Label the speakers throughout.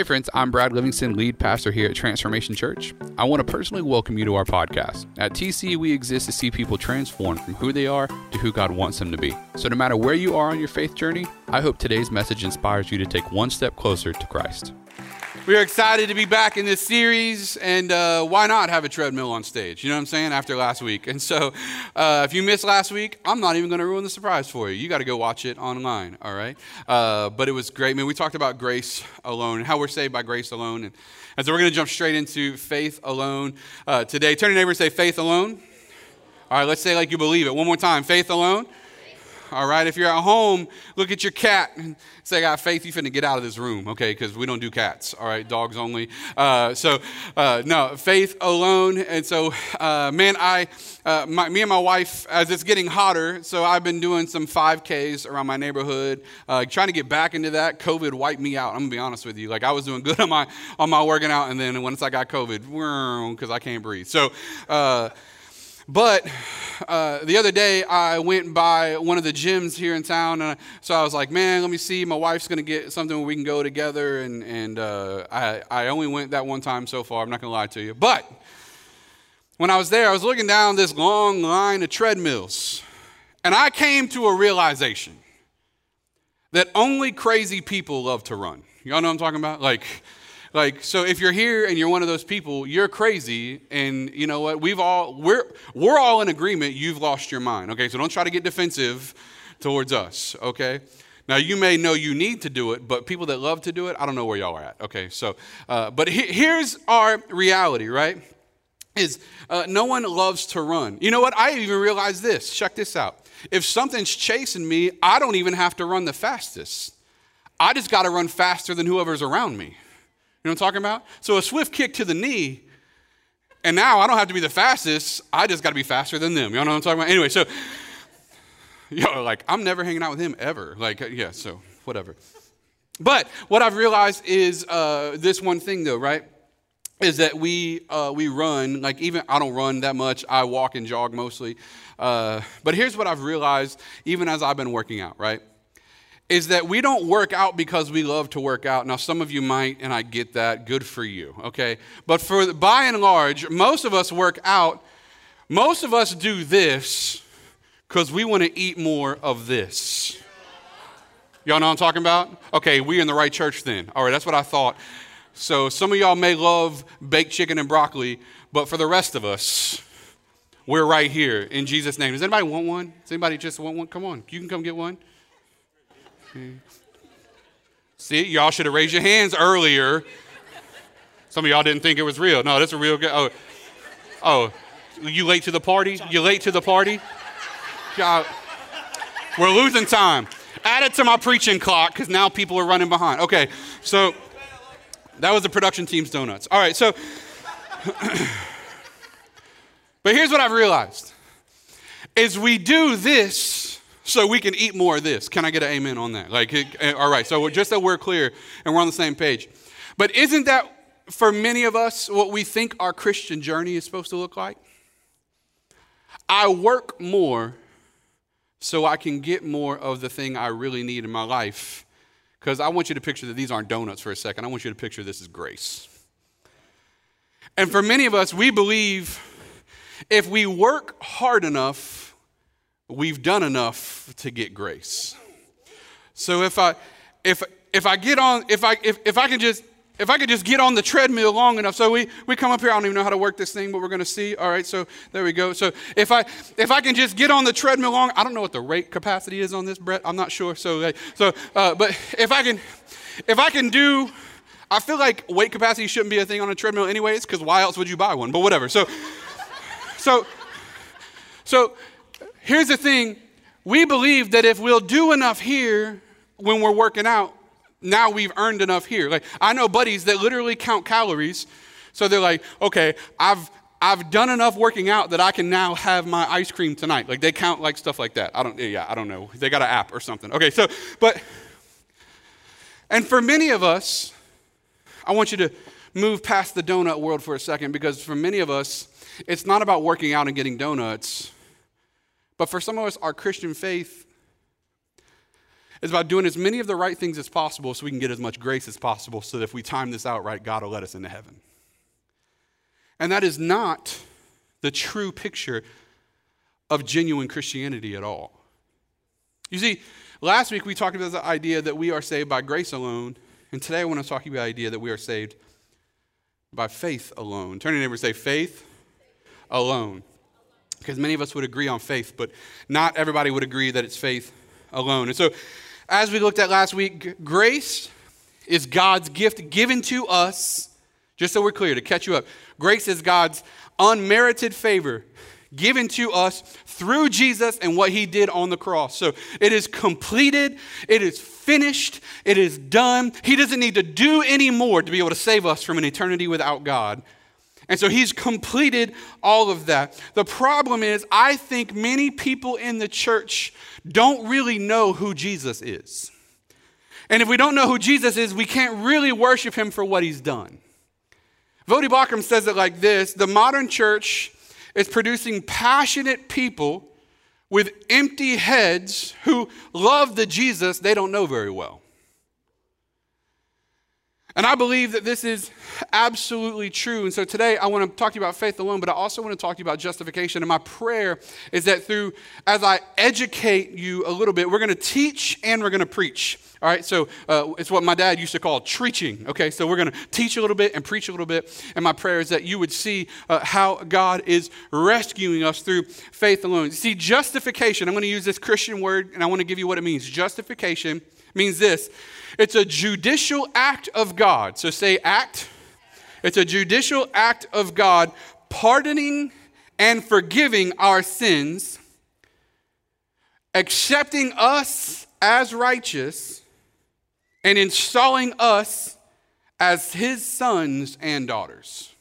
Speaker 1: Hey, friends, I'm Brad Livingston, lead pastor here at Transformation Church. I want to personally welcome you to our podcast. At TC, we exist to see people transformed from who they are to who God wants them to be. So, no matter where you are on your faith journey, I hope today's message inspires you to take one step closer to Christ.
Speaker 2: We're excited to be back in this series, and uh, why not have a treadmill on stage? You know what I'm saying? After last week. And so, uh, if you missed last week, I'm not even going to ruin the surprise for you. You got to go watch it online, all right? Uh, but it was great. I mean, we talked about grace alone, and how we're saved by grace alone. And, and so, we're going to jump straight into faith alone uh, today. Turn to your neighbor and say, faith alone. All right, let's say like you believe it. One more time faith alone. All right, if you're at home, look at your cat and say, I got faith you finna get out of this room, okay? Because we don't do cats, all right? Dogs only. Uh, so, uh, no, faith alone. And so, uh, man, I, uh, my, me and my wife, as it's getting hotter, so I've been doing some 5Ks around my neighborhood, uh, trying to get back into that. COVID wiped me out. I'm gonna be honest with you. Like I was doing good on my on my working out, and then once I got COVID, because I can't breathe. So. But uh, the other day, I went by one of the gyms here in town, and so I was like, "Man, let me see. My wife's gonna get something where we can go together." And and uh, I I only went that one time so far. I'm not gonna lie to you, but when I was there, I was looking down this long line of treadmills, and I came to a realization that only crazy people love to run. Y'all know what I'm talking about? Like like, so if you're here and you're one of those people, you're crazy, and you know what? We've all we're we're all in agreement. You've lost your mind. Okay, so don't try to get defensive towards us. Okay. Now you may know you need to do it, but people that love to do it, I don't know where y'all are at. Okay, so uh, but he, here's our reality, right? Is uh, no one loves to run. You know what? I even realized this. Check this out. If something's chasing me, I don't even have to run the fastest. I just got to run faster than whoever's around me. You know what I'm talking about? So a swift kick to the knee, and now I don't have to be the fastest. I just got to be faster than them. You know what I'm talking about? Anyway, so, know, like, I'm never hanging out with him ever. Like, yeah, so whatever. But what I've realized is uh, this one thing, though, right? Is that we uh, we run like even I don't run that much. I walk and jog mostly. Uh, but here's what I've realized, even as I've been working out, right? Is that we don't work out because we love to work out. Now, some of you might, and I get that. Good for you, okay? But for by and large, most of us work out. Most of us do this because we want to eat more of this. Y'all know what I'm talking about? Okay, we in the right church then. All right, that's what I thought. So some of y'all may love baked chicken and broccoli, but for the rest of us, we're right here in Jesus' name. Does anybody want one? Does anybody just want one? Come on, you can come get one. See, y'all should have raised your hands earlier. Some of y'all didn't think it was real. No, that's a real good. Oh, oh, you late to the party? You late to the party? Y'all, we're losing time. Add it to my preaching clock because now people are running behind. Okay, so that was the production team's donuts. All right, so, but here's what I've realized: is we do this so we can eat more of this. Can I get an amen on that? Like, eh, all right, so just that we're clear and we're on the same page. But isn't that for many of us what we think our Christian journey is supposed to look like? I work more so I can get more of the thing I really need in my life. Because I want you to picture that these aren't donuts for a second. I want you to picture this as grace. And for many of us, we believe if we work hard enough, we've done enough to get grace. So if I if if I get on if I if, if I can just if I could just get on the treadmill long enough. So we, we come up here, I don't even know how to work this thing, but we're gonna see. All right, so there we go. So if I if I can just get on the treadmill long, I don't know what the rate capacity is on this, Brett. I'm not sure. So so uh, but if I can if I can do I feel like weight capacity shouldn't be a thing on a treadmill anyways, because why else would you buy one? But whatever. So so so here's the thing we believe that if we'll do enough here when we're working out, now we've earned enough here. Like I know buddies that literally count calories. So they're like, okay, I've I've done enough working out that I can now have my ice cream tonight. Like they count like stuff like that. I don't yeah, I don't know. They got an app or something. Okay, so but and for many of us, I want you to move past the donut world for a second because for many of us, it's not about working out and getting donuts. But for some of us, our Christian faith is about doing as many of the right things as possible so we can get as much grace as possible so that if we time this out right, God will let us into heaven. And that is not the true picture of genuine Christianity at all. You see, last week we talked about the idea that we are saved by grace alone, and today I want to talk about the idea that we are saved by faith alone. Turn to your neighbor and say, faith alone. Because many of us would agree on faith, but not everybody would agree that it's faith alone. And so, as we looked at last week, grace is God's gift given to us, just so we're clear, to catch you up. Grace is God's unmerited favor given to us through Jesus and what he did on the cross. So it is completed, it is finished, it is done. He doesn't need to do any more to be able to save us from an eternity without God. And so he's completed all of that. The problem is, I think many people in the church don't really know who Jesus is. And if we don't know who Jesus is, we can't really worship him for what he's done. Voddie Baucham says it like this The modern church is producing passionate people with empty heads who love the Jesus they don't know very well. And I believe that this is absolutely true. And so today I want to talk to you about faith alone, but I also want to talk to you about justification. And my prayer is that through, as I educate you a little bit, we're going to teach and we're going to preach. All right, so uh, it's what my dad used to call preaching. Okay, so we're going to teach a little bit and preach a little bit. And my prayer is that you would see uh, how God is rescuing us through faith alone. See, justification, I'm going to use this Christian word and I want to give you what it means. Justification means this it's a judicial act of God. So say act. It's a judicial act of God pardoning and forgiving our sins, accepting us as righteous and installing us as his sons and daughters.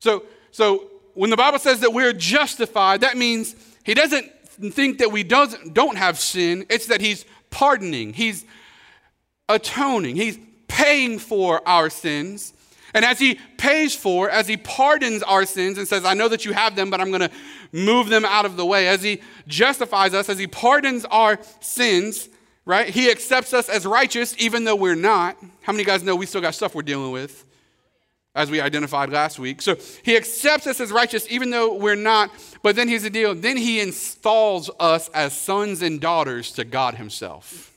Speaker 2: So, so when the Bible says that we're justified, that means he doesn't think that we doesn't, don't have sin. It's that he's pardoning, he's atoning, he's paying for our sins. And as he pays for, as he pardons our sins and says, I know that you have them, but I'm going to move them out of the way, as he justifies us, as he pardons our sins, right? He accepts us as righteous even though we're not. How many guys know we still got stuff we're dealing with? As we identified last week. So he accepts us as righteous even though we're not. But then here's the deal then he installs us as sons and daughters to God himself.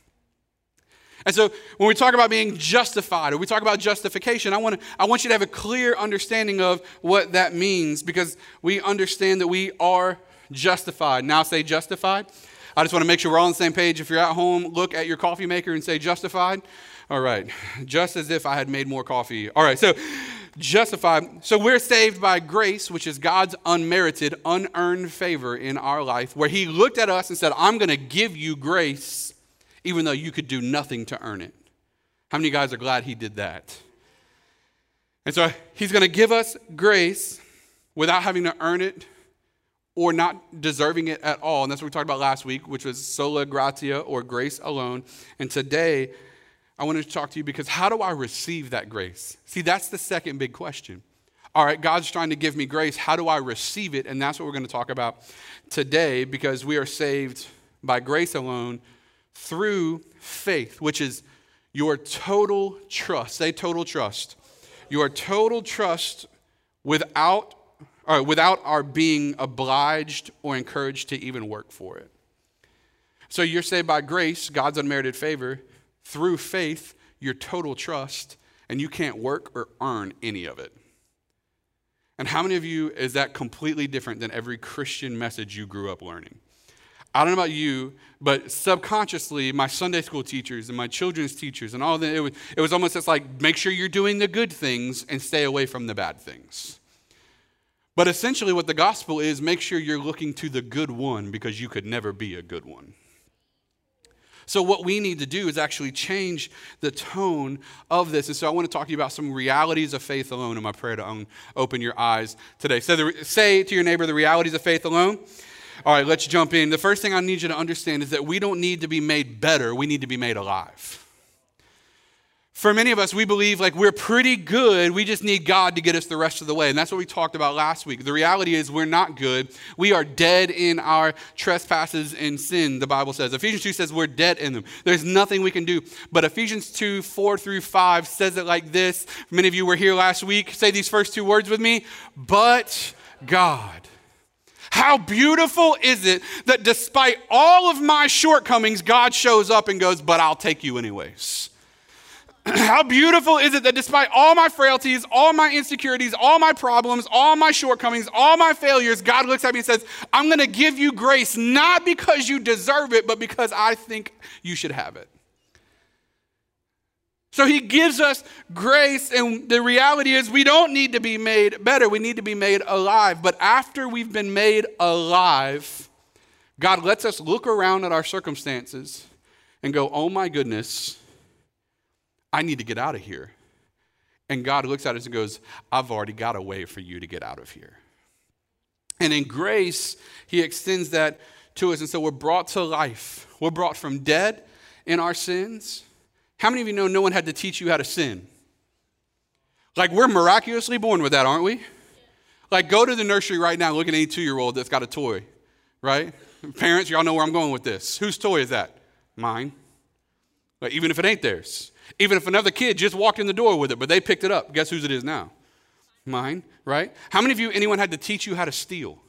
Speaker 2: And so when we talk about being justified or we talk about justification, I want, to, I want you to have a clear understanding of what that means because we understand that we are justified. Now say justified. I just want to make sure we're all on the same page. If you're at home, look at your coffee maker and say justified. All right. Just as if I had made more coffee. All right. So, justified. So, we're saved by grace, which is God's unmerited, unearned favor in our life, where He looked at us and said, I'm going to give you grace, even though you could do nothing to earn it. How many guys are glad He did that? And so, He's going to give us grace without having to earn it or not deserving it at all. And that's what we talked about last week, which was sola gratia or grace alone. And today, I wanted to talk to you because how do I receive that grace? See, that's the second big question. All right, God's trying to give me grace. How do I receive it? And that's what we're going to talk about today because we are saved by grace alone through faith, which is your total trust. Say total trust. Your total trust without or without our being obliged or encouraged to even work for it. So you're saved by grace, God's unmerited favor, through faith, your total trust, and you can't work or earn any of it. And how many of you is that completely different than every Christian message you grew up learning? I don't know about you, but subconsciously, my Sunday school teachers and my children's teachers and all that, it was, it was almost just like make sure you're doing the good things and stay away from the bad things. But essentially, what the gospel is make sure you're looking to the good one because you could never be a good one. So, what we need to do is actually change the tone of this. And so, I want to talk to you about some realities of faith alone in my prayer to open your eyes today. So, the, say to your neighbor, the realities of faith alone. All right, let's jump in. The first thing I need you to understand is that we don't need to be made better, we need to be made alive. for many of us, we believe like we're pretty good. We just need God to get us the rest of the way. And that's what we talked about last week. The reality is we're not good. We are dead in our trespasses and sin, the Bible says. Ephesians 2 says we're dead in them. There's nothing we can do. But Ephesians 2, 4 through 5 says it like this. Many of you were here last week. Say these first two words with me. But God. How beautiful is it that despite all of my shortcomings, God shows up and goes, But I'll take you anyways. How beautiful is it that despite all my frailties, all my insecurities, all my problems, all my shortcomings, all my failures, God looks at me and says, I'm going to give you grace, not because you deserve it, but because I think you should have it. So he gives us grace, and the reality is we don't need to be made better. We need to be made alive. But after we've been made alive, God lets us look around at our circumstances and go, oh my goodness I need to get out of here. And God looks at us and goes, I've already got a way for you to get out of here. And in grace, He extends that to us. And so we're brought to life. We're brought from dead in our sins. How many of you know no one had to teach you how to sin? Like we're miraculously born with that, aren't we? Like go to the nursery right now, look at any two year old that's got a toy, right? Parents, y'all know where I'm going with this. Whose toy is that? Mine. Like, even if it ain't theirs. Even if another kid just walked in the door with it, but they picked it up, guess whose it is now? Mine, right? How many of you, anyone had to teach you how to steal?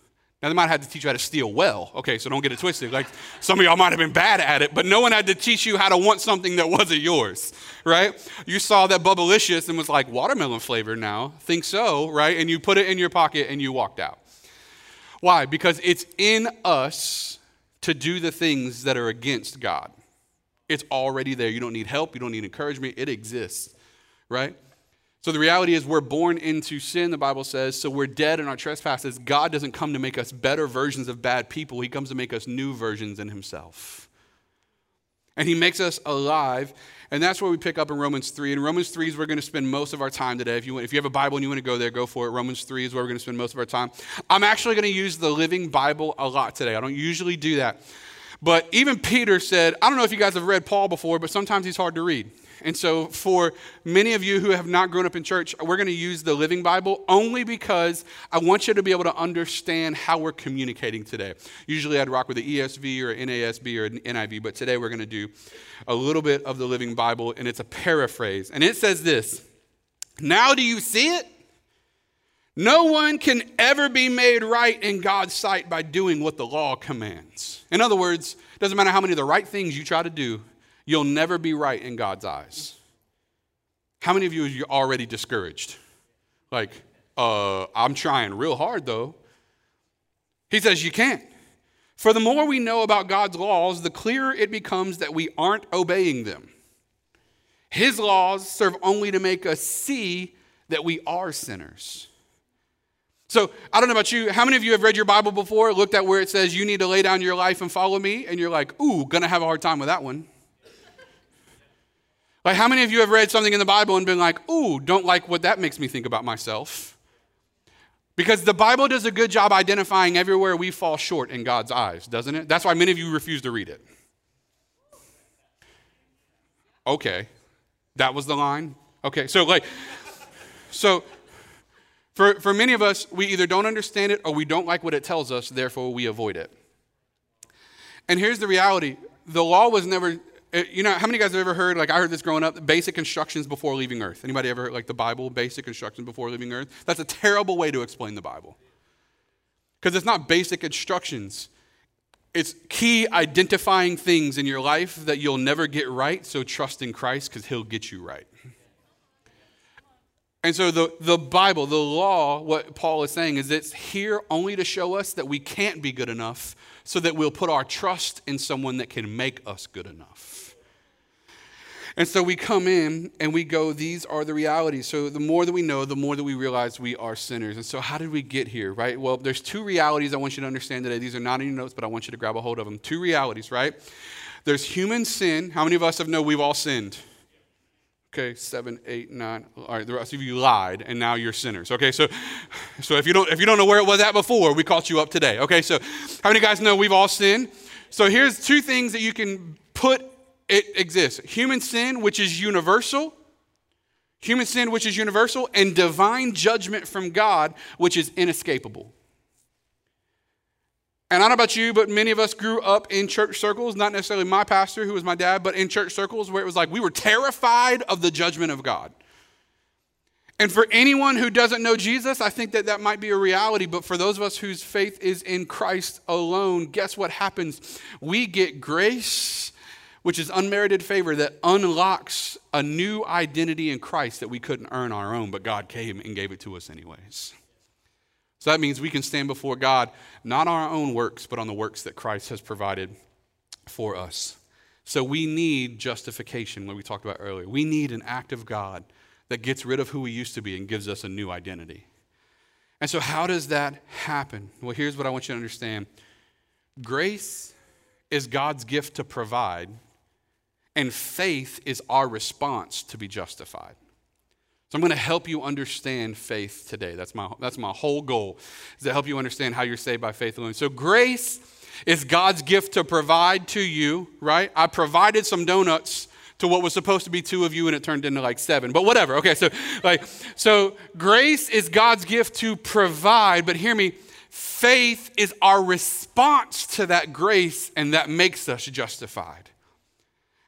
Speaker 2: Now, they might have had to teach you how to steal well. Okay, so don't get it twisted. Like some of y'all might have been bad at it, but no one had to teach you how to want something that wasn't yours, right? You saw that Bubblicious and was like, watermelon flavor now. Think so, right? And you put it in your pocket and you walked out. Why? Because it's in us to do the things that are against God. It's already there. You don't need help, you don't need encouragement. It exists, right? So the reality is, we're born into sin, the Bible says, so we're dead in our trespasses. God doesn't come to make us better versions of bad people, He comes to make us new versions in Himself. And He makes us alive. And that's where we pick up in Romans 3. And Romans 3 is where we're going to spend most of our time today. If you, if you have a Bible and you want to go there, go for it. Romans 3 is where we're going to spend most of our time. I'm actually going to use the Living Bible a lot today. I don't usually do that. But even Peter said, I don't know if you guys have read Paul before, but sometimes he's hard to read. And so, for many of you who have not grown up in church, we're going to use the Living Bible only because I want you to be able to understand how we're communicating today. Usually, I'd rock with the ESV or NASB or an NIV, but today we're going to do a little bit of the Living Bible, and it's a paraphrase. And it says this Now do you see it? No one can ever be made right in God's sight by doing what the law commands. In other words, doesn't matter how many of the right things you try to do, you'll never be right in God's eyes. How many of you are already discouraged? Like, uh, I'm trying real hard though. He says you can't. For the more we know about God's laws, the clearer it becomes that we aren't obeying them. His laws serve only to make us see that we are sinners. So I don't know about you. How many of you have read your Bible before, looked at where it says you need to lay down your life and follow me, and you're like, ooh, gonna have a hard time with that one? Like, how many of you have read something in the Bible and been like, ooh, don't like what that makes me think about myself? Because the Bible does a good job identifying everywhere we fall short in God's eyes, doesn't it? That's why many of you refuse to read it. Okay, that was the line. Okay, so like, so for, for many of us, we either don't understand it or we don't like what it tells us, therefore we avoid it. And here's the reality the law was never, Uh, you know, how many guys have ever heard, like I heard this growing up, basic instructions before leaving earth? Anybody ever heard, like the Bible, basic instructions before leaving earth? That's a terrible way to explain the Bible. Because it's not basic instructions, it's key identifying things in your life that you'll never get right, so trust in Christ because he'll get you right. And so the, the Bible, the law, what Paul is saying is it's here only to show us that we can't be good enough so that we'll put our trust in someone that can make us good enough. And so we come in and we go, these are the realities. So the more that we know, the more that we realize we are sinners. And so how did we get here, right? Well, there's two realities I want you to understand today. These are not in your notes, but I want you to grab a hold of them. Two realities, right? There's human sin. How many of us have know we've all sinned? Okay, seven, eight, nine. All right, the rest of you lied, and now you're sinners. Okay, so, so if you don't if you don't know where it was at before, we caught you up today. Okay, so how many guys know we've all sinned? So here's two things that you can put. It exists: human sin, which is universal, human sin, which is universal, and divine judgment from God, which is inescapable. And I don't know about you, but many of us grew up in church circles, not necessarily my pastor, who was my dad, but in church circles where it was like we were terrified of the judgment of God. And for anyone who doesn't know Jesus, I think that that might be a reality. But for those of us whose faith is in Christ alone, guess what happens? We get grace, which is unmerited favor that unlocks a new identity in Christ that we couldn't earn on our own, but God came and gave it to us anyways. So that means we can stand before God not on our own works, but on the works that Christ has provided for us. So we need justification, what we talked about earlier. We need an act of God that gets rid of who we used to be and gives us a new identity. And so, how does that happen? Well, here's what I want you to understand grace is God's gift to provide, and faith is our response to be justified. So I'm going to help you understand faith today. That's my, that's my whole goal, is to help you understand how you're saved by faith alone. So grace is God's gift to provide to you, right? I provided some donuts to what was supposed to be two of you and it turned into like seven but whatever okay so like so grace is god's gift to provide but hear me faith is our response to that grace and that makes us justified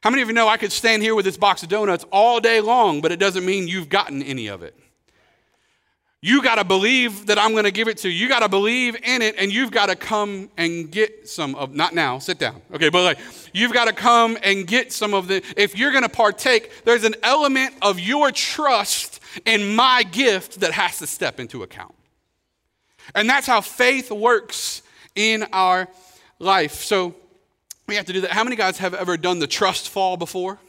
Speaker 2: how many of you know i could stand here with this box of donuts all day long but it doesn't mean you've gotten any of it you got to believe that I'm going to give it to you. You got to believe in it, and you've got to come and get some of. Not now, sit down. Okay, but like you've got to come and get some of the. If you're going to partake, there's an element of your trust in my gift that has to step into account, and that's how faith works in our life. So we have to do that. How many guys have ever done the trust fall before?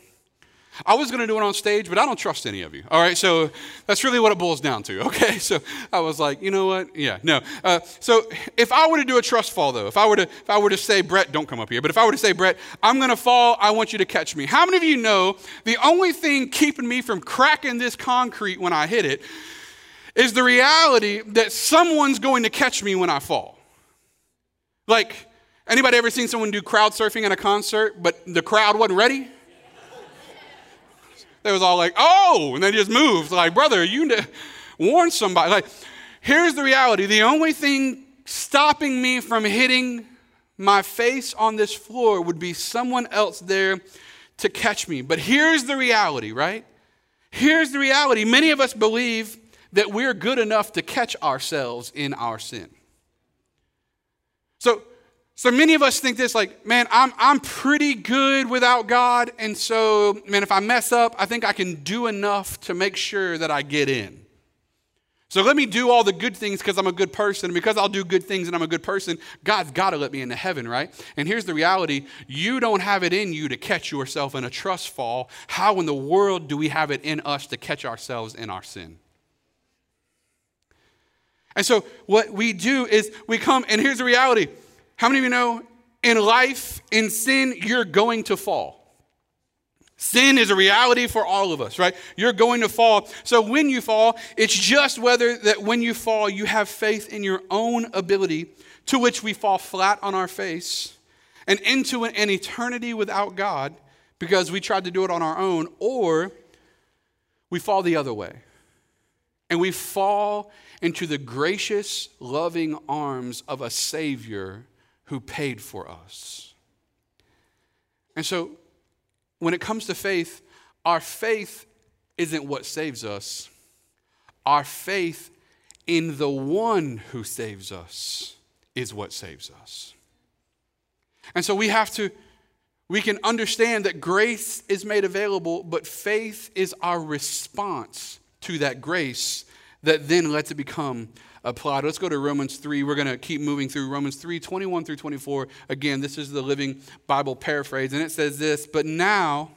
Speaker 2: I was going to do it on stage, but I don't trust any of you. All right, so that's really what it boils down to. Okay, so I was like, you know what? Yeah, no. Uh, so if I were to do a trust fall, though, if I were to, if I were to say, Brett, don't come up here, but if I were to say, Brett, I'm going to fall, I want you to catch me. How many of you know the only thing keeping me from cracking this concrete when I hit it is the reality that someone's going to catch me when I fall? Like, anybody ever seen someone do crowd surfing at a concert, but the crowd wasn't ready? They was all like, oh, and they just moved. Like, brother, you ne- warn somebody. Like, here's the reality the only thing stopping me from hitting my face on this floor would be someone else there to catch me. But here's the reality, right? Here's the reality. Many of us believe that we're good enough to catch ourselves in our sin. So, so many of us think this like, man, I'm, I'm pretty good without God. And so, man, if I mess up, I think I can do enough to make sure that I get in. So let me do all the good things because I'm a good person. And because I'll do good things and I'm a good person, God's got to let me into heaven, right? And here's the reality you don't have it in you to catch yourself in a trust fall. How in the world do we have it in us to catch ourselves in our sin? And so what we do is we come, and here's the reality how many of you know in life, in sin, you're going to fall? Sin is a reality for all of us, right? You're going to fall. So when you fall, it's just whether that when you fall, you have faith in your own ability, to which we fall flat on our face and into an, eternity without God because we tried to do it on our own, or we fall the other way. And we fall into the gracious, loving arms of a Savior who paid for us. And so, when it comes to faith, our faith isn't what saves us. Our faith in the one who saves us is what saves us. And so we have to, we can understand that grace is made available, but faith is our response to that grace that then lets it become applied. Let's go to Romans 3. We're going to keep moving through Romans 3 21 through 24. Again, this is the Living Bible paraphrase, and it says this But now,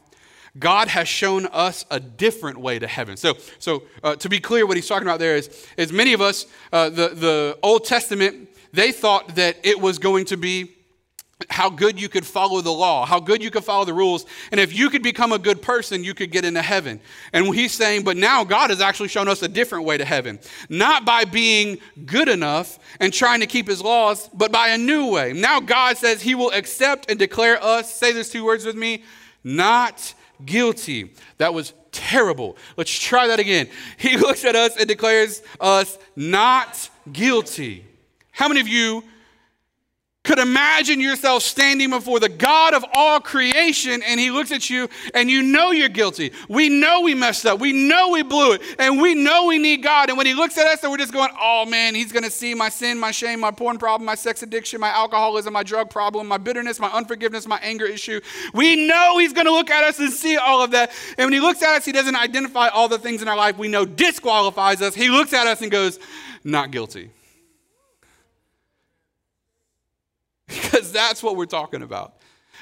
Speaker 2: God has shown us a different way to heaven. So, so uh, to be clear, what he's talking about there is, is many of us, uh, the, the Old Testament, they thought that it was going to be how good you could follow the law, how good you could follow the rules. And if you could become a good person, you could get into heaven. And he's saying, but now God has actually shown us a different way to heaven. Not by being good enough and trying to keep his laws, but by a new way. Now God says he will accept and declare us, say these two words with me, not guilty. That was terrible. Let's try that again. He looks at us and declares us not guilty. How many of you could imagine yourself standing before the God of all creation and he looks at you and you know you're guilty. We know we messed up. We know we blew it. And we know we need God. And when he looks at us and we're just going, oh man, he's going to see my sin, my shame, my porn problem, my sex addiction, my alcoholism, my drug problem, my bitterness, my unforgiveness, my anger issue. We know he's going to look at us and see all of that. And when he looks at us, he doesn't identify all the things in our life we know disqualifies us. He looks at us and goes, not guilty. because that's what we're talking about.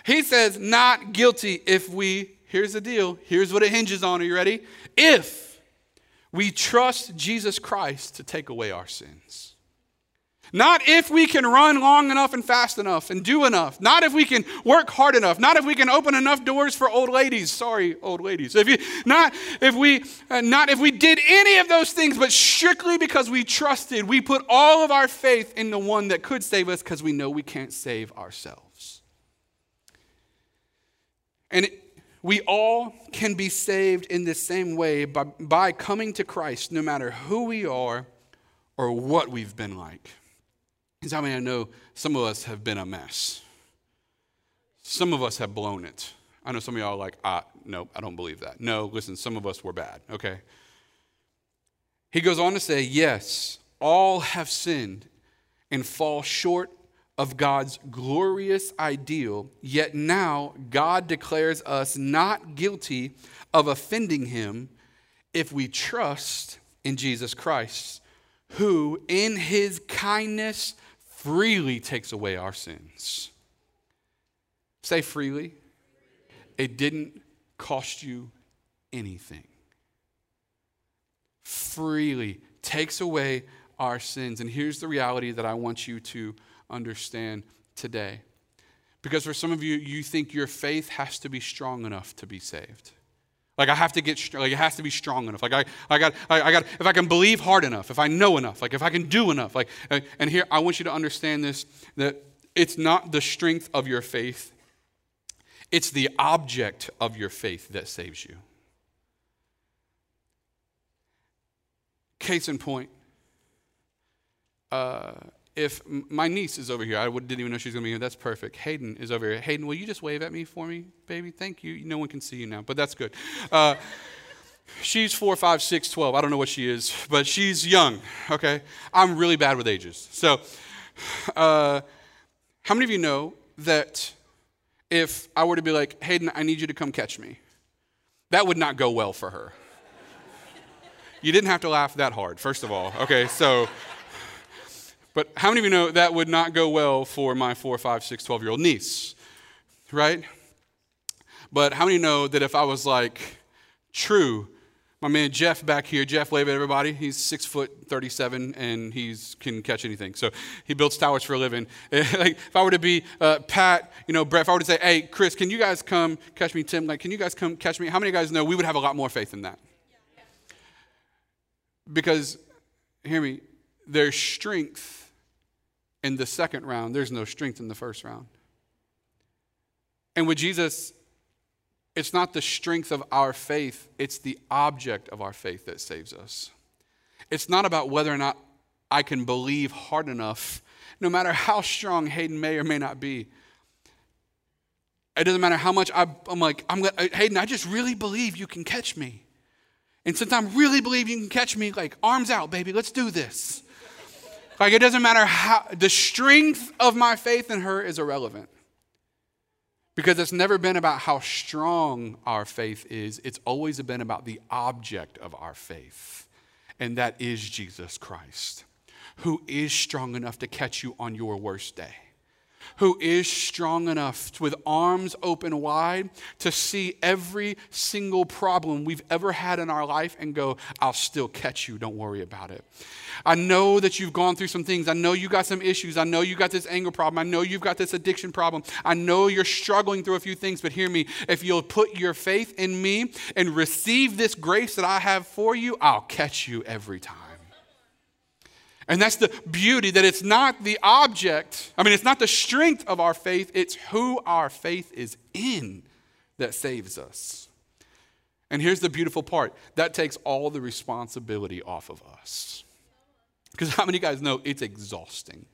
Speaker 2: He says, not guilty if we, here's the deal, here's what it hinges on. Are you ready? If we trust Jesus Christ to take away our sins. Not if we can run long enough and fast enough and do enough. Not if we can work hard enough. Not if we can open enough doors for old ladies. Sorry, old ladies. If you, not if we, uh, not if we did any of those things, but strictly because we trusted. We put all of our faith in the one that could save us because we know we can't save ourselves. And we all can be saved in the same way by, by coming to Christ, no matter who we are or what we've been like. Because I know some of us have been a mess? Some of us have blown it. I know some of y'all are like, ah, no, I don't believe that. No, listen, some of us were bad, okay? He goes on to say, yes, all have sinned and fall short of God's glorious ideal, yet now God declares us not guilty of offending him if we trust in Jesus Christ, who in his kindness freely takes away our sins. Say freely. It didn't cost you anything. Freely takes away our sins. And here's the reality that I want you to understand today. Because for some of you, you think your faith has to be strong enough to be saved. Like I have to get, like it has to be strong enough. Like I, I got, I, I, got, if I can believe hard enough, if I know enough, like if I can do enough, like, and here I want you to understand this, that it's not the strength of your faith, it's the object of your faith that saves you. Case in point, uh, if my niece is over here, I didn't even know she was going to be here. That's perfect. Hayden is over here. Hayden, will you just wave at me for me, baby? Thank you. No one can see you now, but that's good. Uh, she's four, five, six, twelve. I don't know what she is, but she's young. Okay, I'm really bad with ages. So, uh, how many of you know that if I were to be like, Hayden, I need you to come catch me, that would not go well for her. you didn't have to laugh that hard, first of all. Okay, so but how many of you know that would not go well for my four, five, six, 12 year old niece? Right? But how many know that if I was like, true, my man Jeff back here, Jeff, at everybody. He's six foot 37 and he can catch anything. So he builds towers for a living. like if I were to be uh, Pat, you know, Brett, if I were to say, hey, Chris, can you guys come catch me? Tim, like, can you guys come catch me? How many guys know we would have a lot more faith in that? Because, hear me, there's strength in the second round, there's no strength in the first round. And with Jesus, it's not the strength of our faith, it's the object of our faith that saves us. It's not about whether or not I can believe hard enough, no matter how strong Hayden may or may not be. It doesn't matter how much I, am like, I'm uh, Hayden, I just really believe you can catch me. And since I really believe you can catch me, like, arms out, baby, let's do this. Like it doesn't matter how, the strength of my faith in her is irrelevant. Because it's never been about how strong our faith is, it's always been about the object of our faith, and that is Jesus Christ, who is strong enough to catch you on your worst day who is strong enough with arms open wide to see every single problem we've ever had in our life and go, I'll still catch you. Don't worry about it. I know that you've gone through some things. I know you got some issues. I know you got this anger problem. I know you've got this addiction problem. I know you're struggling through a few things, but hear me. If you'll put your faith in me and receive this grace that I have for you, I'll catch you every time. And that's the beauty that it's not the object, I mean, it's not the strength of our faith, it's who our faith is in that saves us. And here's the beautiful part that takes all the responsibility off of us. Because how many guys know it's exhausting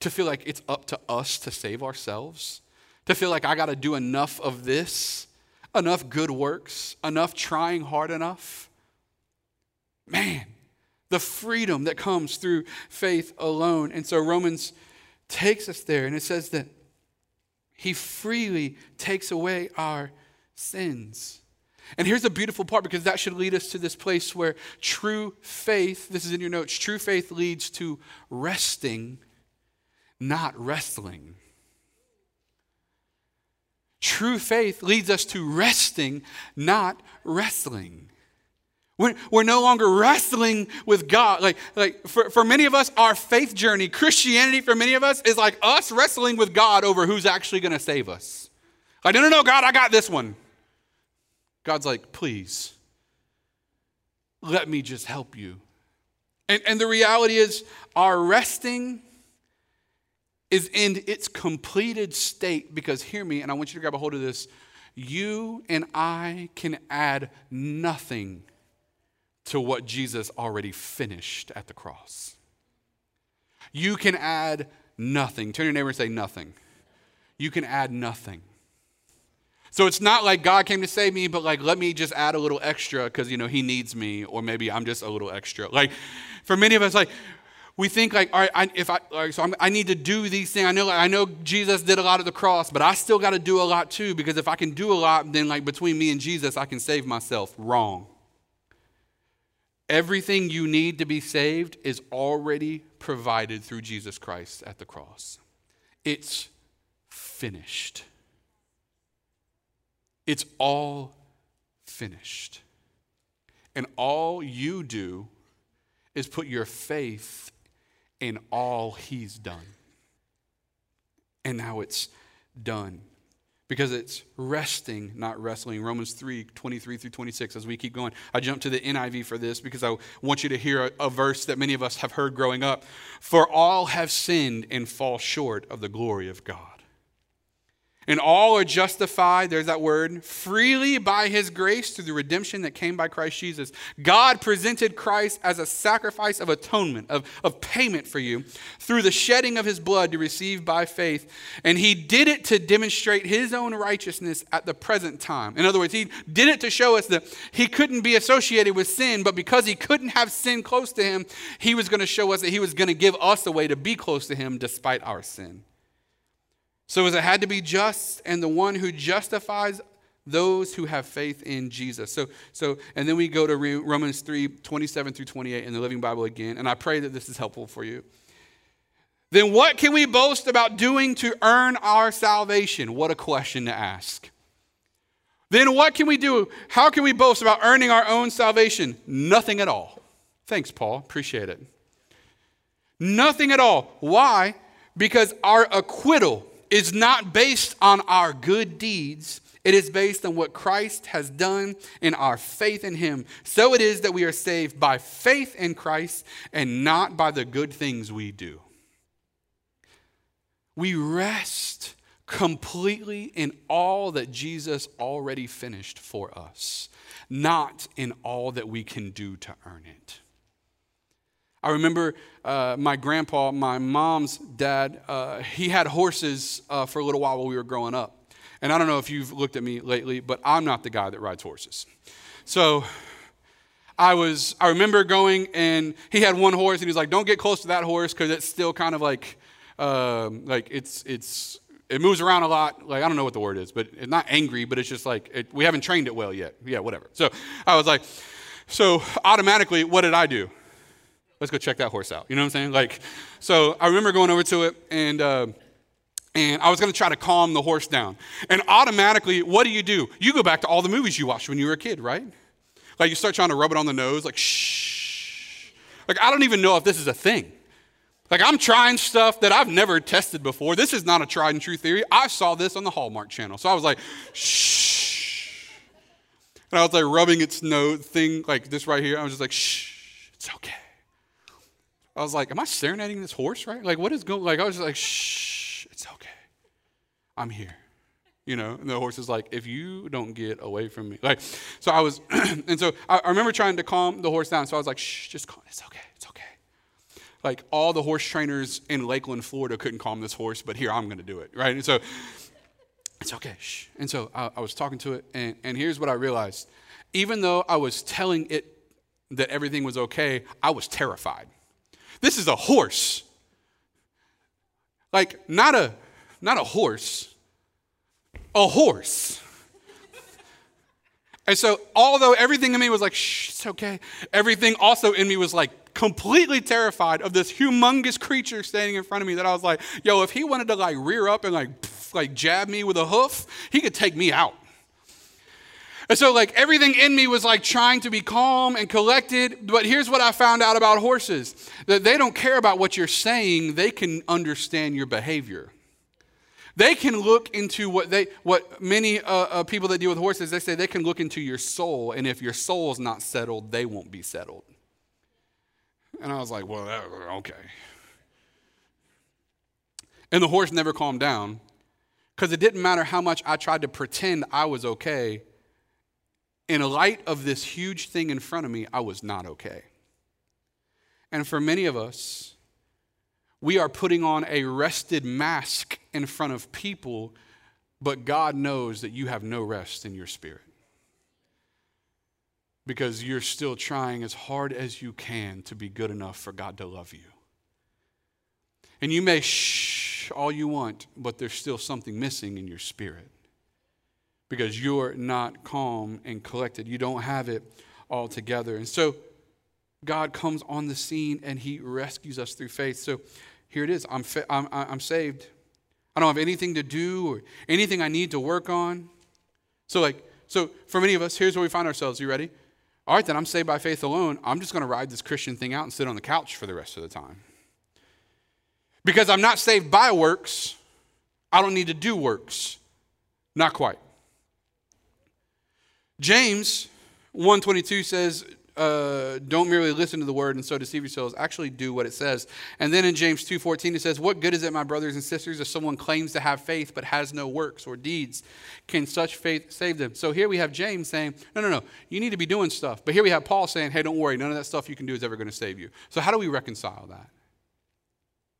Speaker 2: to feel like it's up to us to save ourselves? To feel like I got to do enough of this, enough good works, enough trying hard enough? Man, the freedom that comes through faith alone. And so Romans takes us there, and it says that he freely takes away our sins. And here's the beautiful part because that should lead us to this place where true faith, this is in your notes, true faith leads to resting, not wrestling. True faith leads us to resting, not wrestling. We're, we're no longer wrestling with God. Like, like for, for many of us, our faith journey, Christianity for many of us, is like us wrestling with God over who's actually going to save us. Like, no, no, no, God, I got this one. God's like, please, let me just help you. And, and the reality is, our resting is in its completed state because, hear me, and I want you to grab a hold of this. You and I can add nothing to what Jesus already finished at the cross. You can add nothing. Turn your neighbor and say, nothing. You can add nothing. So it's not like God came to save me, but like, let me just add a little extra because, you know, he needs me, or maybe I'm just a little extra. Like, for many of us, like, we think like, all right, I, if I, like, so I'm, i need to do these things. I know, like, I know Jesus did a lot of the cross, but I still got to do a lot too, because if I can do a lot, then like between me and Jesus, I can save myself. Wrong. Everything you need to be saved is already provided through Jesus Christ at the cross. It's finished. It's all finished. And all you do is put your faith in all He's done. And now it's done because it's resting, not wrestling. Romans 3 23 through 26, as we keep going. I jump to the NIV for this because I want you to hear a, a, verse that many of us have heard growing up. For all have sinned and fall short of the glory of God. And all are justified, there's that word, freely by his grace through the redemption that came by Christ Jesus. God presented Christ as a sacrifice of atonement, of, of payment for you, through the shedding of his blood to receive by faith. And he did it to demonstrate his own righteousness at the present time. In other words, he did it to show us that he couldn't be associated with sin, but because he couldn't have sin close to him, he was going to show us that he was going to give us a way to be close to him despite our sin. So, as it had to be just and the one who justifies those who have faith in Jesus. So, so and then we go to Romans 3 27 through 28 in the Living Bible again, and I pray that this is helpful for you. Then what can we boast about doing to earn our salvation? What a question to ask. Then what can we do? How can we boast about earning our own salvation? Nothing at all. Thanks, Paul. Appreciate it. Nothing at all. Why? Because our acquittal is not based on our good deeds. It is based on what Christ has done in our faith in Him. So it is that we are saved by faith in Christ and not by the good things we do. We rest completely in all that Jesus already finished for us, not in all that we can do to earn it. I remember uh, my grandpa, my mom's dad, uh, he had horses uh, for a little while while we were growing up. And I don't know if you've looked at me lately, but I'm not the guy that rides horses. So I was, I remember going and he had one horse and he was like, don't get close to that horse because it's still kind of like, um, like it's, it's, it moves around a lot. Like, I don't know what the word is, but it's not angry, but it's just like, it, we haven't trained it well yet. Yeah, whatever. So I was like, so automatically, what did I do? Let's go check that horse out. You know what I'm saying? Like, so I remember going over to it and, uh, and I was going to try to calm the horse down. And automatically, what do you do? You go back to all the movies you watched when you were a kid, right? Like you start trying to rub it on the nose, like shh. Like I don't even know if this is a thing. Like I'm trying stuff that I've never tested before. This is not a tried and true theory. I saw this on the Hallmark channel. So I was like, shh. And I was like rubbing its nose thing like this right here. I was just like, shh, it's okay. I was like, am I serenading this horse right? Like, what is going like I was like, shh, it's okay. I'm here. You know? And the horse is like, if you don't get away from me. Like, so I was, and so I, I remember trying to calm the horse down. So I was like, shh, just calm. It's okay. It's okay. Like all the horse trainers in Lakeland, Florida couldn't calm this horse, but here I'm going to do it, right? And so it's okay. Shh. And so I, I was talking to it, and, and here's what I realized. Even though I was telling it that everything was okay, I was terrified. This is a horse. Like not a not a horse. A horse. and so although everything in me was like, shh, it's okay, everything also in me was like completely terrified of this humongous creature standing in front of me that I was like, yo, if he wanted to like rear up and like pff, like jab me with a hoof, he could take me out. And so, like, everything in me was like trying to be calm and collected. But here's what I found out about horses that they don't care about what you're saying, they can understand your behavior. They can look into what they, what many uh, uh, people that deal with horses, they say they can look into your soul, and if your soul's not settled, they won't be settled. And I was like, well, okay. And the horse never calmed down because it didn't matter how much I tried to pretend I was okay in light of this huge thing in front of me, I was not okay. And for many of us, we are putting on a rested mask in front of people, but God knows that you have no rest in your spirit. Because you're still trying as hard as you can to be good enough for God to love you. And you may shh all you want, but there's still something missing in your spirit because you're not calm and collected. You don't have it all together. And so God comes on the scene and he rescues us through faith. So here it is I'm, I'm, I'm saved. I don't have anything to do or anything I need to work on. So, like, so for many of us, here's where we find ourselves. You ready? All right, then I'm saved by faith alone. I'm just going to ride this Christian thing out and sit on the couch for the rest of the time. Because I'm not saved by works, I don't need to do works. Not quite. James 122 says, uh, don't merely listen to the word and so deceive yourselves. Actually, do what it says. And then in James 2:14 it says, "What good is it, my brothers and sisters, if someone claims to have faith but has no works or deeds? Can such faith save them?" So here we have James saying, "No, no, no. You need to be doing stuff." But here we have Paul saying, "Hey, don't worry. None of that stuff you can do is ever going to save you." So how do we reconcile that?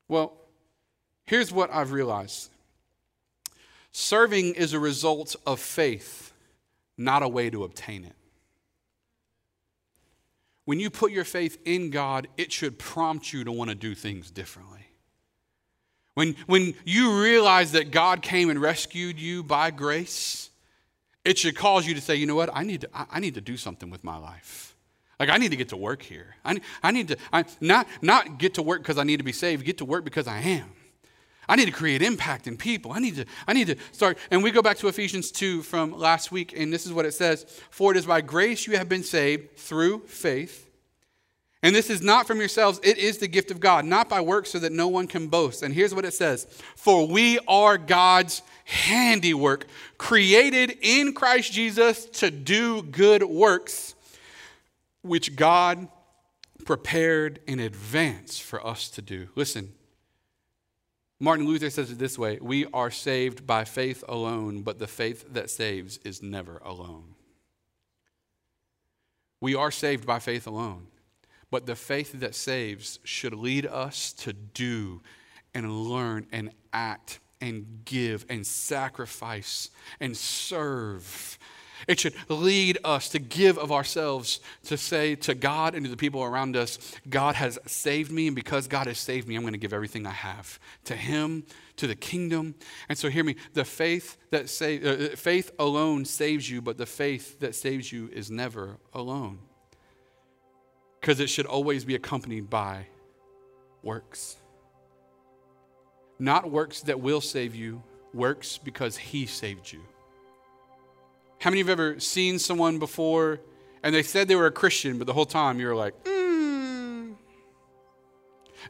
Speaker 2: Well, here's what I've realized. Serving is a result of faith not a way to obtain it. When you put your faith in God, it should prompt you to want to do things differently. When, when you realize that God came and rescued you by grace, it should cause you to say, you know what, I need to, I need to do something with my life. Like, I need to get to work here. I, I need to, I, not, not get to work because I need to be saved, get to work because I am. I need to create impact in people. I need to, I need to start. And we go back to Ephesians 2 from last week, and this is what it says For it is by grace you have been saved through faith. And this is not from yourselves, it is the gift of God, not by works so that no one can boast. And here's what it says For we are God's handiwork, created in Christ Jesus to do good works, which God prepared in advance for us to do. Listen, Martin Luther says it this way We are saved by faith alone, but the faith that saves is never alone. We are saved by faith alone, but the faith that saves should lead us to do and learn and act and give and sacrifice and serve it should lead us to give of ourselves to say to God and to the people around us, God has saved me, and because God has saved me, I'm going to give everything I have to Him, to the kingdom. And so, hear me: the faith that save, uh, faith alone saves you, but the faith that saves you is never alone, because it should always be accompanied by works. Not works that will save you, works because He saved you. How many of you have ever seen someone before and they said they were a Christian, but the whole time you were like, mm.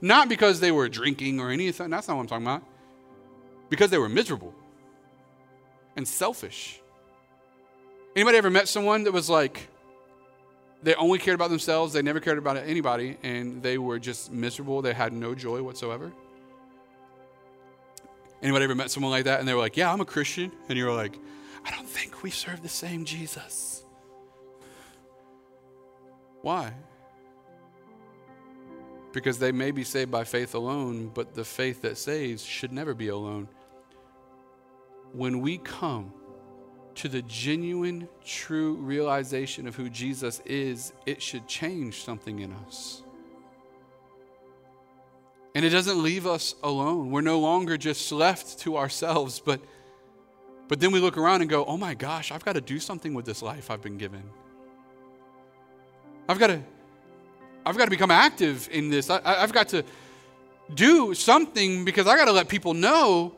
Speaker 2: Not because they were drinking or anything, that's not what I'm talking about. Because they were miserable and selfish. Anybody ever met someone that was like, they only cared about themselves, they never cared about anybody, and they were just miserable, they had no joy whatsoever? Anybody ever met someone like that and they were like, Yeah, I'm a Christian? And you were like, I don't think we serve the same Jesus. Why? Because they may be saved by faith alone, but the faith that saves should never be alone. When we come to the genuine, true realization of who Jesus is, it should change something in us. And it doesn't leave us alone. We're no longer just left to ourselves, but, but then we look around and go, oh my gosh, I've got to do something with this life I've been given. I've got to, I've got to become active in this. I, I've got to do something because I got to let people know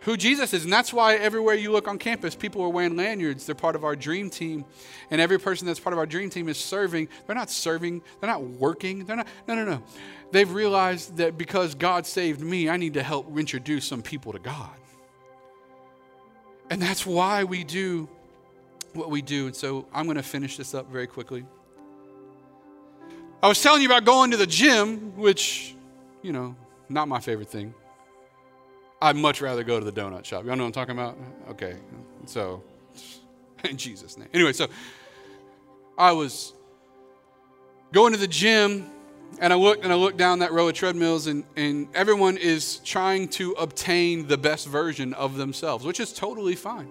Speaker 2: who Jesus is. And that's why everywhere you look on campus, people are wearing lanyards. They're part of our dream team. And every person that's part of our dream team is serving. They're not serving, they're not working. They're not, no, no, no. They've realized that because God saved me, I need to help introduce some people to God. And that's why we do what we do. And so I'm going to finish this up very quickly. I was telling you about going to the gym, which, you know, not my favorite thing. I'd much rather go to the donut shop. Y'all know what I'm talking about? Okay. So, in Jesus' name. Anyway, so I was going to the gym and I looked and I looked down that row of treadmills and, and everyone is trying to obtain the best version of themselves, which is totally fine.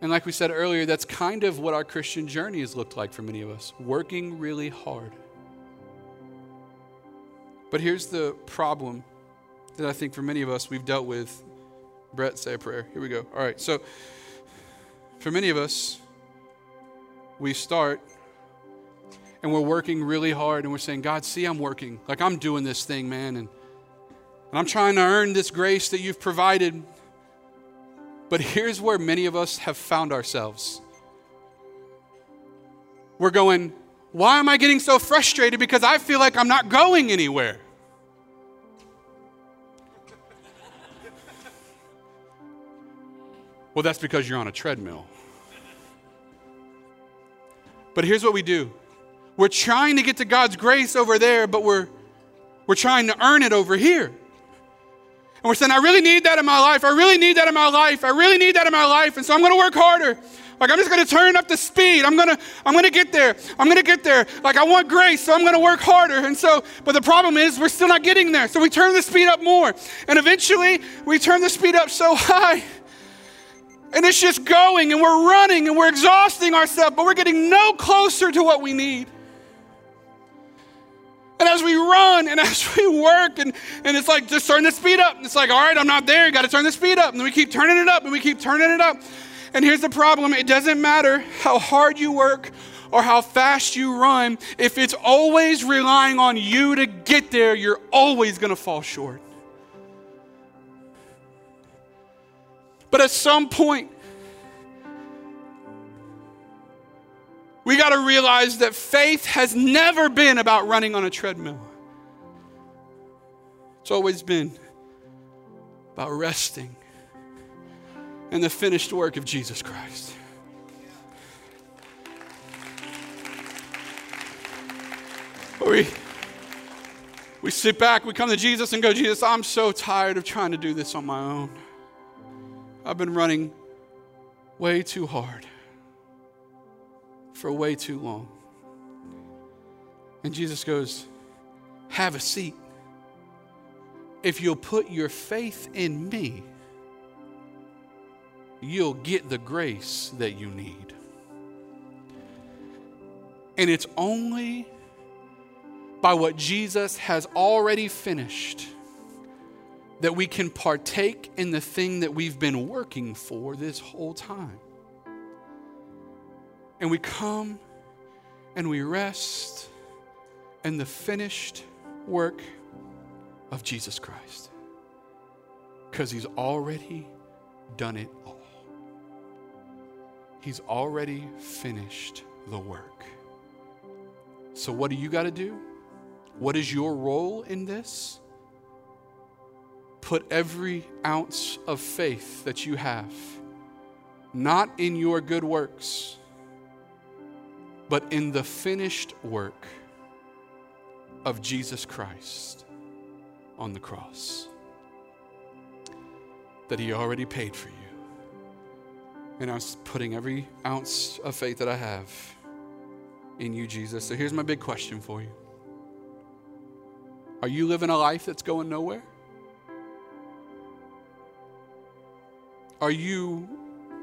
Speaker 2: And like we said earlier, that's kind of what our Christian journey has looked like for many of us working really hard. But here's the problem that I think for many of us we've dealt with. Brett, say a prayer. Here we go. All right. So, for many of us, we start and we're working really hard and we're saying, God, see, I'm working. Like I'm doing this thing, man. And, and I'm trying to earn this grace that you've provided. But here's where many of us have found ourselves. We're going, why am I getting so frustrated? Because I feel like I'm not going anywhere. Well, that's because you're on a treadmill. But here's what we do we're trying to get to God's grace over there, but we're, we're trying to earn it over here. And we're saying, I really need that in my life. I really need that in my life. I really need that in my life. And so I'm going to work harder. Like I'm just going to turn up the speed. I'm going to I'm going to get there. I'm going to get there. Like I want grace, so I'm going to work harder. And so but the problem is we're still not getting there. So we turn the speed up more. And eventually we turn the speed up so high and it's just going and we're running and we're exhausting ourselves, but we're getting no closer to what we need. And as we run and as we work, and, and it's like, just turn the speed up. And It's like, all right, I'm not there. You got to turn the speed up. And we keep turning it up and we keep turning it up. And here's the problem it doesn't matter how hard you work or how fast you run, if it's always relying on you to get there, you're always going to fall short. But at some point, we got to realize that faith has never been about running on a treadmill. It's always been about resting in the finished work of Jesus Christ. We, we sit back, we come to Jesus and go, Jesus, I'm so tired of trying to do this on my own. I've been running way too hard for way too long. And Jesus goes, Have a seat. If you'll put your faith in me, you'll get the grace that you need. And it's only by what Jesus has already finished that we can partake in the thing that we've been working for this whole time. And we come and we rest in the finished work of Jesus Christ because he's already done it all. He's already finished the work. So, what do you got to do? What is your role in this? put every ounce of faith that you have, not in your good works, but in the finished work of Jesus Christ on the cross. that He already paid for you. And I'm putting every ounce of faith that I have in you, Jesus. So here's my big question for you Are you living a life that's going nowhere? Are you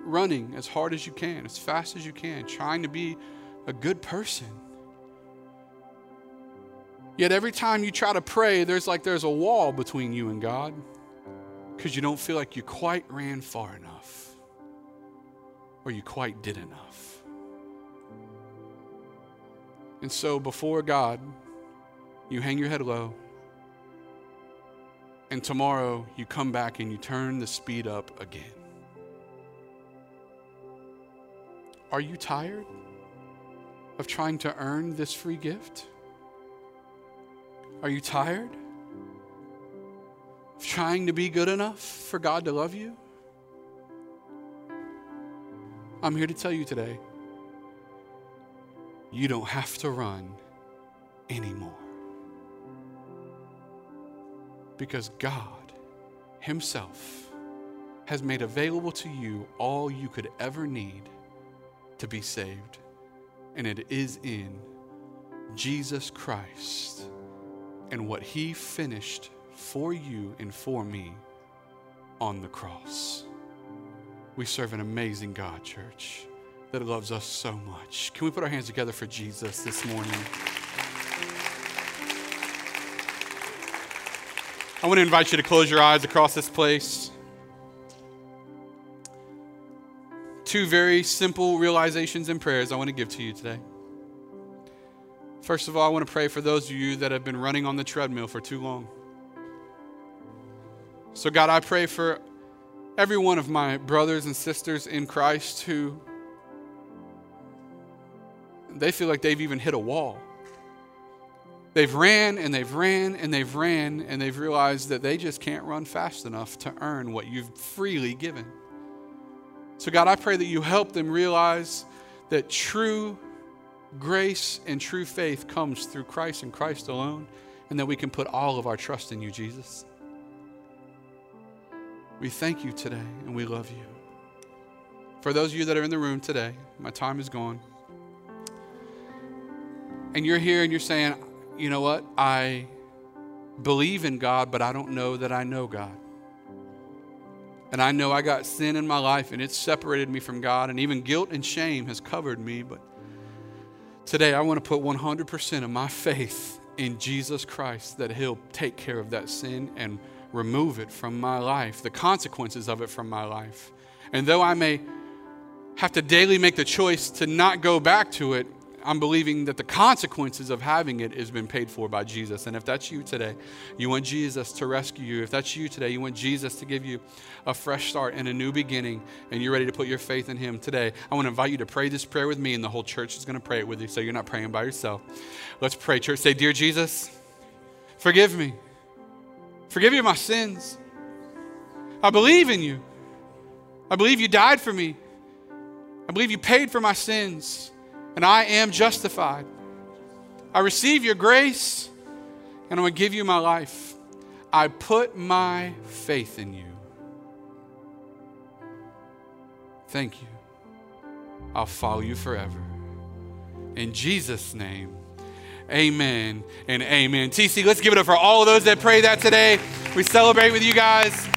Speaker 2: running as hard as you can, as fast as you can, trying to be a good person? Yet every time you try to pray, there's like there's a wall between you and God because you don't feel like you quite ran far enough or you quite did enough. And so before God, you hang your head low. And tomorrow you come back and you turn the speed up again. Are you tired of trying to earn this free gift? Are you tired of trying to be good enough for God to love you? I'm here to tell you today you don't have to run anymore. Because God Himself has made available to you all you could ever need to be saved. And it is in Jesus Christ and what he finished for you and for me on the cross. We serve an amazing God, church, that loves us so much. Can we put our hands together for Jesus this morning? I want to invite you to close your eyes across this place. Two very simple realizations and prayers I want to give to you today. First of all, I want to pray for those of you that have been running on the treadmill for too long. So, God, I pray for every one of my brothers and sisters in Christ who they feel like they've even hit a wall. They've ran and they've ran and they've ran and they've realized that they just can't run fast enough to earn what you've freely given. So, God, I pray that you help them realize that true grace and true faith comes through Christ and Christ alone, and that we can put all of our trust in you, Jesus. We thank you today and we love you. For those of you that are in the room today, my time is gone. And you're here and you're saying, you know what? I believe in God, but I don't know that I know God. And I know I got sin in my life and it's separated me from God, and even guilt and shame has covered me, but Today, I want to put 100% of my faith in Jesus Christ that He'll take care of that sin and remove it from my life, the consequences of it from my life. And though I may have to daily make the choice to not go back to it, I'm believing that the consequences of having it has been paid for by Jesus. And if that's you today, you want Jesus to rescue you. If that's you today, you want Jesus to give you a fresh start and a new beginning, and you're ready to put your faith in Him today, I want to invite you to pray this prayer with me, and the whole church is going to pray it with you so you're not praying by yourself. Let's pray, church. Say, Dear Jesus, forgive me. Forgive me my sins. I believe in you. I believe you died for me. I believe you paid for my sins and I am justified. I receive your grace, and I'm going to give you my life. I put my faith in you. Thank you. I'll follow you forever. In Jesus' name, amen and amen. TC, let's give it up for all of those that pray that today. We celebrate with you guys.